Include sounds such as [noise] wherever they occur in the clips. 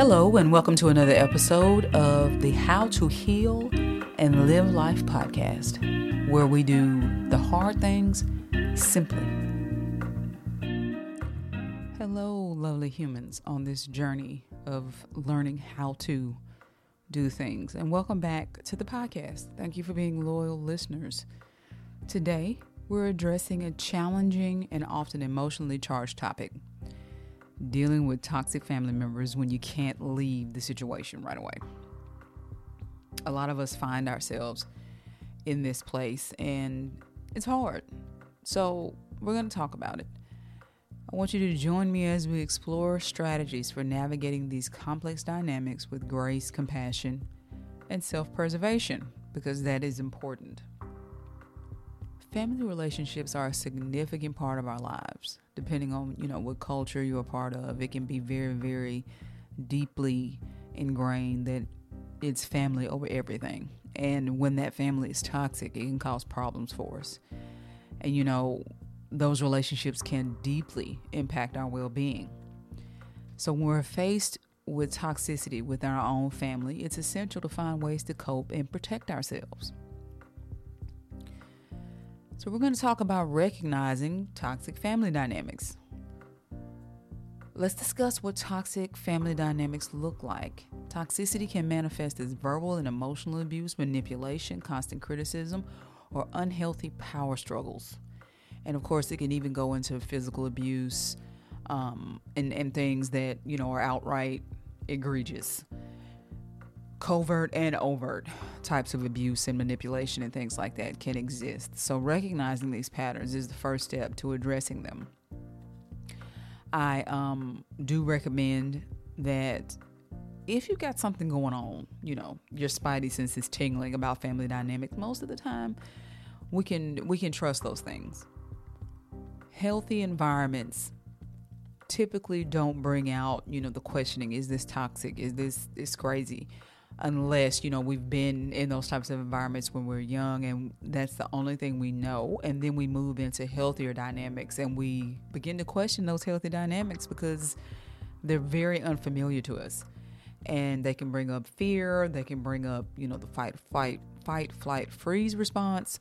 Hello, and welcome to another episode of the How to Heal and Live Life podcast, where we do the hard things simply. Hello, lovely humans, on this journey of learning how to do things. And welcome back to the podcast. Thank you for being loyal listeners. Today, we're addressing a challenging and often emotionally charged topic dealing with toxic family members when you can't leave the situation right away. A lot of us find ourselves in this place and it's hard. So, we're going to talk about it. I want you to join me as we explore strategies for navigating these complex dynamics with grace, compassion, and self preservation because that is important. Family relationships are a significant part of our lives depending on you know what culture you're a part of. It can be very very deeply ingrained that it's family over everything. And when that family is toxic it can cause problems for us. And you know those relationships can deeply impact our well-being. So when we're faced with toxicity within our own family it's essential to find ways to cope and protect ourselves so, we're going to talk about recognizing toxic family dynamics. Let's discuss what toxic family dynamics look like. Toxicity can manifest as verbal and emotional abuse, manipulation, constant criticism, or unhealthy power struggles. And of course, it can even go into physical abuse um, and, and things that, you know, are outright egregious covert and overt types of abuse and manipulation and things like that can exist. So, recognizing these patterns is the first step to addressing them. I um, do recommend that if you've got something going on, you know, your spidey sense is tingling about family dynamics, most of the time we can we can trust those things. Healthy environments typically don't bring out, you know, the questioning, is this toxic? Is this is crazy? Unless you know we've been in those types of environments when we're young and that's the only thing we know. And then we move into healthier dynamics and we begin to question those healthy dynamics because they're very unfamiliar to us. And they can bring up fear they can bring up you know the fight fight fight flight freeze response.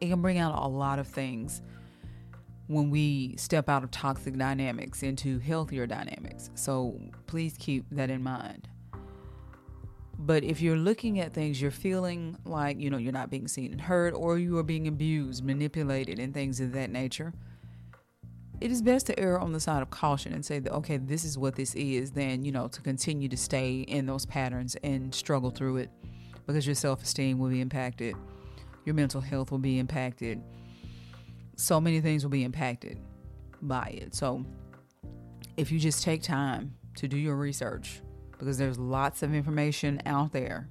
It can bring out a lot of things when we step out of toxic dynamics into healthier dynamics. So please keep that in mind but if you're looking at things, you're feeling like, you know, you're not being seen and heard, or you are being abused, manipulated, and things of that nature, it is best to err on the side of caution and say that, okay, this is what this is, than, you know, to continue to stay in those patterns and struggle through it because your self esteem will be impacted, your mental health will be impacted, so many things will be impacted by it. So if you just take time to do your research, because there's lots of information out there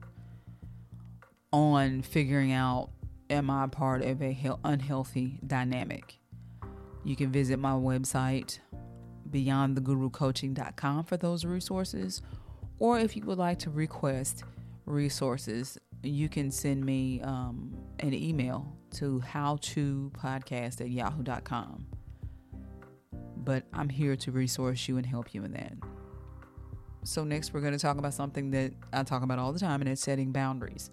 on figuring out am I part of a unhealthy dynamic. You can visit my website beyondthegurucoaching.com for those resources. Or if you would like to request resources you can send me um, an email to howtopodcast at yahoo.com but i'm here to resource you and help you in that so, next, we're going to talk about something that I talk about all the time, and it's setting boundaries.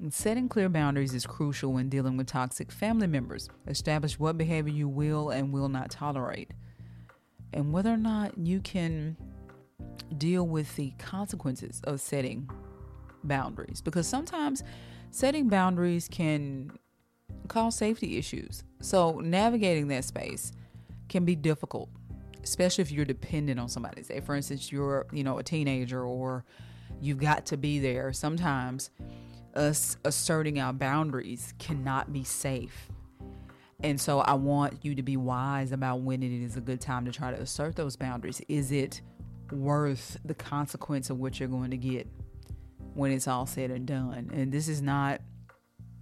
And setting clear boundaries is crucial when dealing with toxic family members. Establish what behavior you will and will not tolerate, and whether or not you can deal with the consequences of setting boundaries. Because sometimes setting boundaries can cause safety issues. So, navigating that space can be difficult especially if you're dependent on somebody. Say, for instance, you're you know a teenager or you've got to be there. Sometimes us asserting our boundaries cannot be safe. And so I want you to be wise about when it is a good time to try to assert those boundaries. Is it worth the consequence of what you're going to get when it's all said and done? And this is not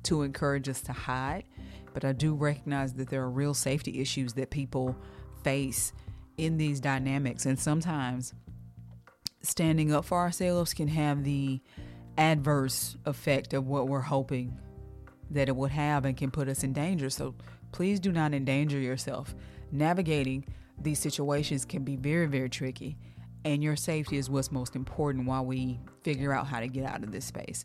to encourage us to hide, but I do recognize that there are real safety issues that people face in these dynamics. And sometimes standing up for ourselves can have the adverse effect of what we're hoping that it would have and can put us in danger. So please do not endanger yourself. Navigating these situations can be very, very tricky. and your safety is what's most important while we figure out how to get out of this space.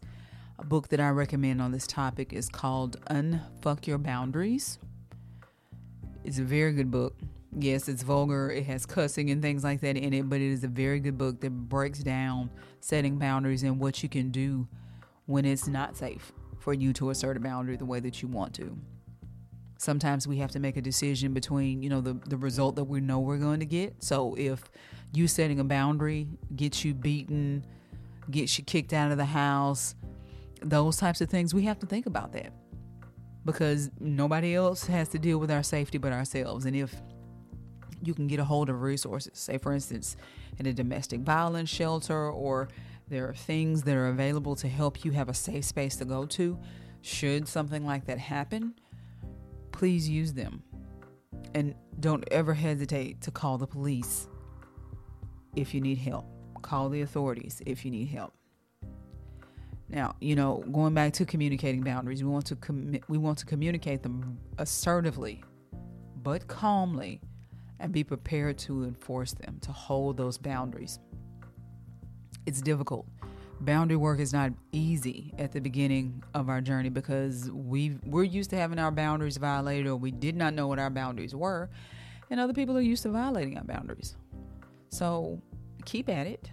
A book that I recommend on this topic is called Unfuck Your Boundaries. It's a very good book. Yes, it's vulgar, it has cussing and things like that in it, but it is a very good book that breaks down setting boundaries and what you can do when it's not safe for you to assert a boundary the way that you want to. Sometimes we have to make a decision between, you know, the, the result that we know we're going to get. So if you setting a boundary gets you beaten, gets you kicked out of the house, those types of things, we have to think about that because nobody else has to deal with our safety but ourselves. And if you can get a hold of resources, say, for instance, in a domestic violence shelter, or there are things that are available to help you have a safe space to go to, should something like that happen, please use them. And don't ever hesitate to call the police if you need help. Call the authorities if you need help. Now, you know, going back to communicating boundaries, we want to com- we want to communicate them assertively, but calmly, and be prepared to enforce them, to hold those boundaries. It's difficult. Boundary work is not easy at the beginning of our journey because we we're used to having our boundaries violated, or we did not know what our boundaries were, and other people are used to violating our boundaries. So keep at it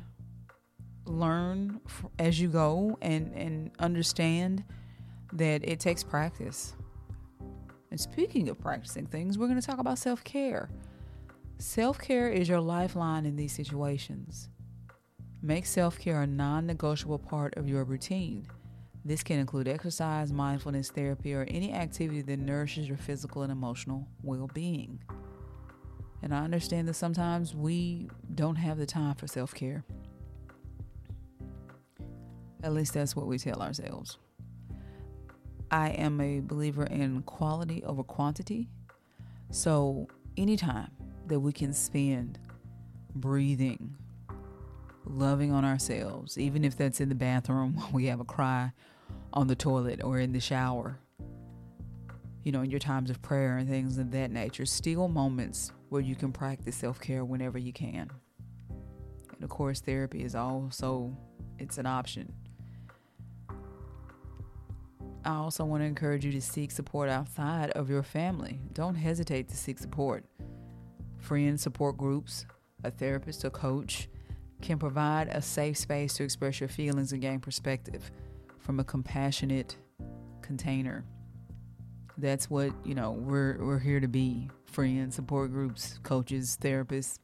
learn as you go and, and understand that it takes practice. And speaking of practicing things, we're going to talk about self care. Self care is your lifeline in these situations. Make self care a non negotiable part of your routine. This can include exercise, mindfulness, therapy, or any activity that nourishes your physical and emotional well being. And I understand that sometimes we don't have the time for self care. At least that's what we tell ourselves. I am a believer in quality over quantity. So, anytime that we can spend breathing, loving on ourselves, even if that's in the bathroom [laughs] when we have a cry on the toilet or in the shower, you know, in your times of prayer and things of that nature, still moments where you can practice self care whenever you can. And of course, therapy is also it's an option. I also want to encourage you to seek support outside of your family. Don't hesitate to seek support. Friend support groups, a therapist or coach can provide a safe space to express your feelings and gain perspective from a compassionate container. That's what, you know, we're we're here to be. Friends, support groups, coaches, therapists.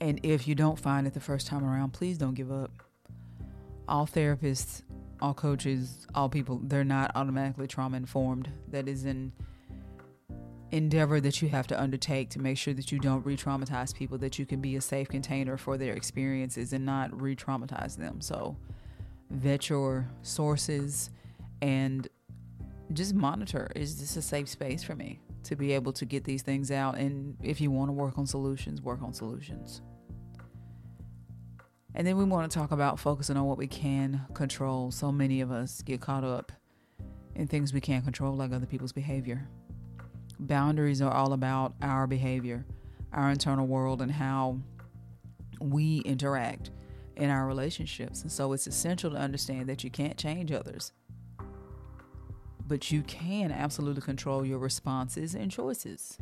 And if you don't find it the first time around, please don't give up. All therapists all coaches, all people, they're not automatically trauma informed. That is an endeavor that you have to undertake to make sure that you don't re traumatize people, that you can be a safe container for their experiences and not re traumatize them. So, vet your sources and just monitor is this a safe space for me to be able to get these things out? And if you want to work on solutions, work on solutions. And then we want to talk about focusing on what we can control. So many of us get caught up in things we can't control, like other people's behavior. Boundaries are all about our behavior, our internal world, and how we interact in our relationships. And so it's essential to understand that you can't change others, but you can absolutely control your responses and choices.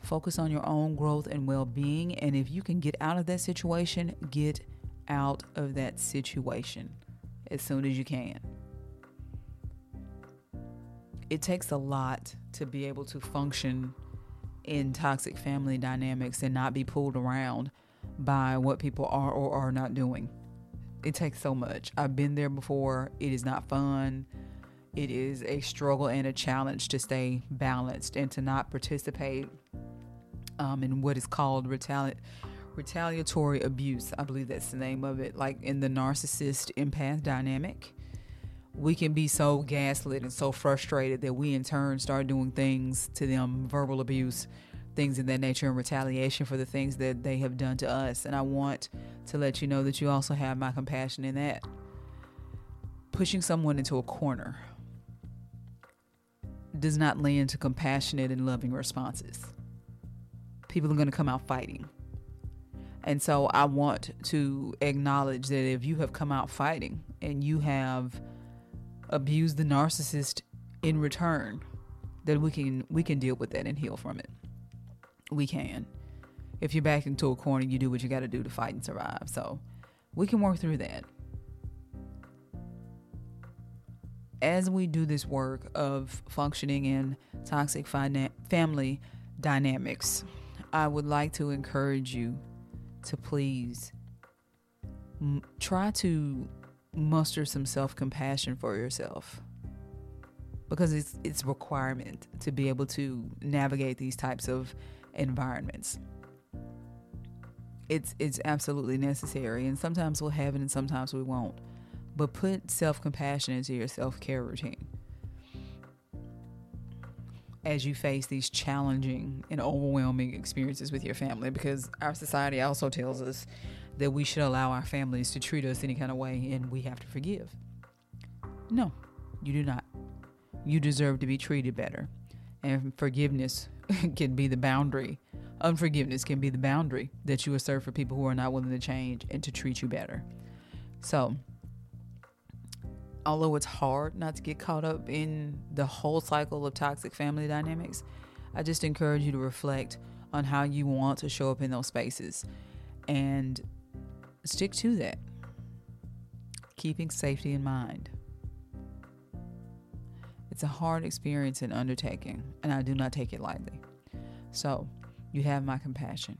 Focus on your own growth and well being. And if you can get out of that situation, get out of that situation as soon as you can. It takes a lot to be able to function in toxic family dynamics and not be pulled around by what people are or are not doing. It takes so much. I've been there before. It is not fun. It is a struggle and a challenge to stay balanced and to not participate um, in what is called retali- retaliatory abuse. I believe that's the name of it. Like in the narcissist empath dynamic, we can be so gaslit and so frustrated that we in turn start doing things to them, verbal abuse, things in that nature, in retaliation for the things that they have done to us. And I want to let you know that you also have my compassion in that. Pushing someone into a corner does not lend to compassionate and loving responses people are going to come out fighting. And so I want to acknowledge that if you have come out fighting and you have abused the narcissist in return, then we can we can deal with that and heal from it. We can. If you're backed into a corner, you do what you got to do to fight and survive. So we can work through that. As we do this work of functioning in toxic family dynamics, I would like to encourage you to please try to muster some self compassion for yourself because it's it's requirement to be able to navigate these types of environments. It's it's absolutely necessary, and sometimes we'll have it, and sometimes we won't. But put self compassion into your self care routine as you face these challenging and overwhelming experiences with your family because our society also tells us that we should allow our families to treat us any kind of way and we have to forgive. No, you do not. You deserve to be treated better. And forgiveness [laughs] can be the boundary. Unforgiveness can be the boundary that you assert for people who are not willing to change and to treat you better. So, although it's hard not to get caught up in the whole cycle of toxic family dynamics, I just encourage you to reflect on how you want to show up in those spaces and stick to that, keeping safety in mind. It's a hard experience and undertaking, and I do not take it lightly. So, you have my compassion.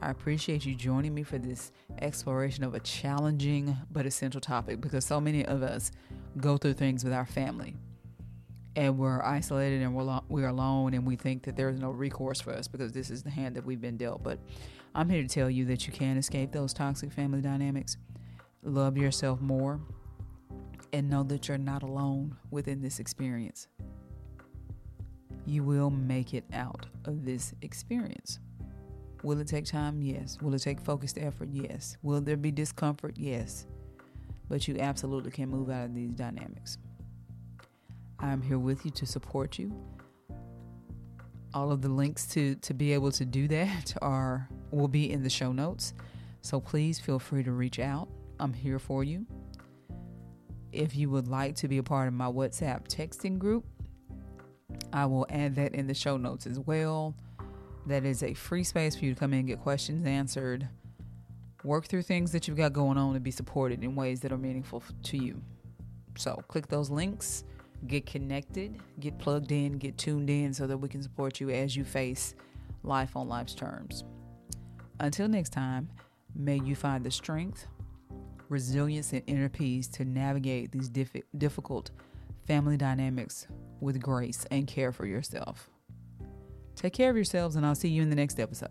I appreciate you joining me for this exploration of a challenging but essential topic because so many of us go through things with our family and we're isolated and we're, lo- we're alone and we think that there's no recourse for us because this is the hand that we've been dealt. But I'm here to tell you that you can escape those toxic family dynamics, love yourself more, and know that you're not alone within this experience. You will make it out of this experience. Will it take time? Yes. Will it take focused effort? Yes. Will there be discomfort? Yes. But you absolutely can move out of these dynamics. I'm here with you to support you. All of the links to to be able to do that [laughs] are will be in the show notes. So please feel free to reach out. I'm here for you. If you would like to be a part of my WhatsApp texting group, I will add that in the show notes as well. That is a free space for you to come in and get questions answered, work through things that you've got going on, and be supported in ways that are meaningful to you. So, click those links, get connected, get plugged in, get tuned in so that we can support you as you face life on life's terms. Until next time, may you find the strength, resilience, and inner peace to navigate these diff- difficult family dynamics with grace and care for yourself. Take care of yourselves, and I'll see you in the next episode.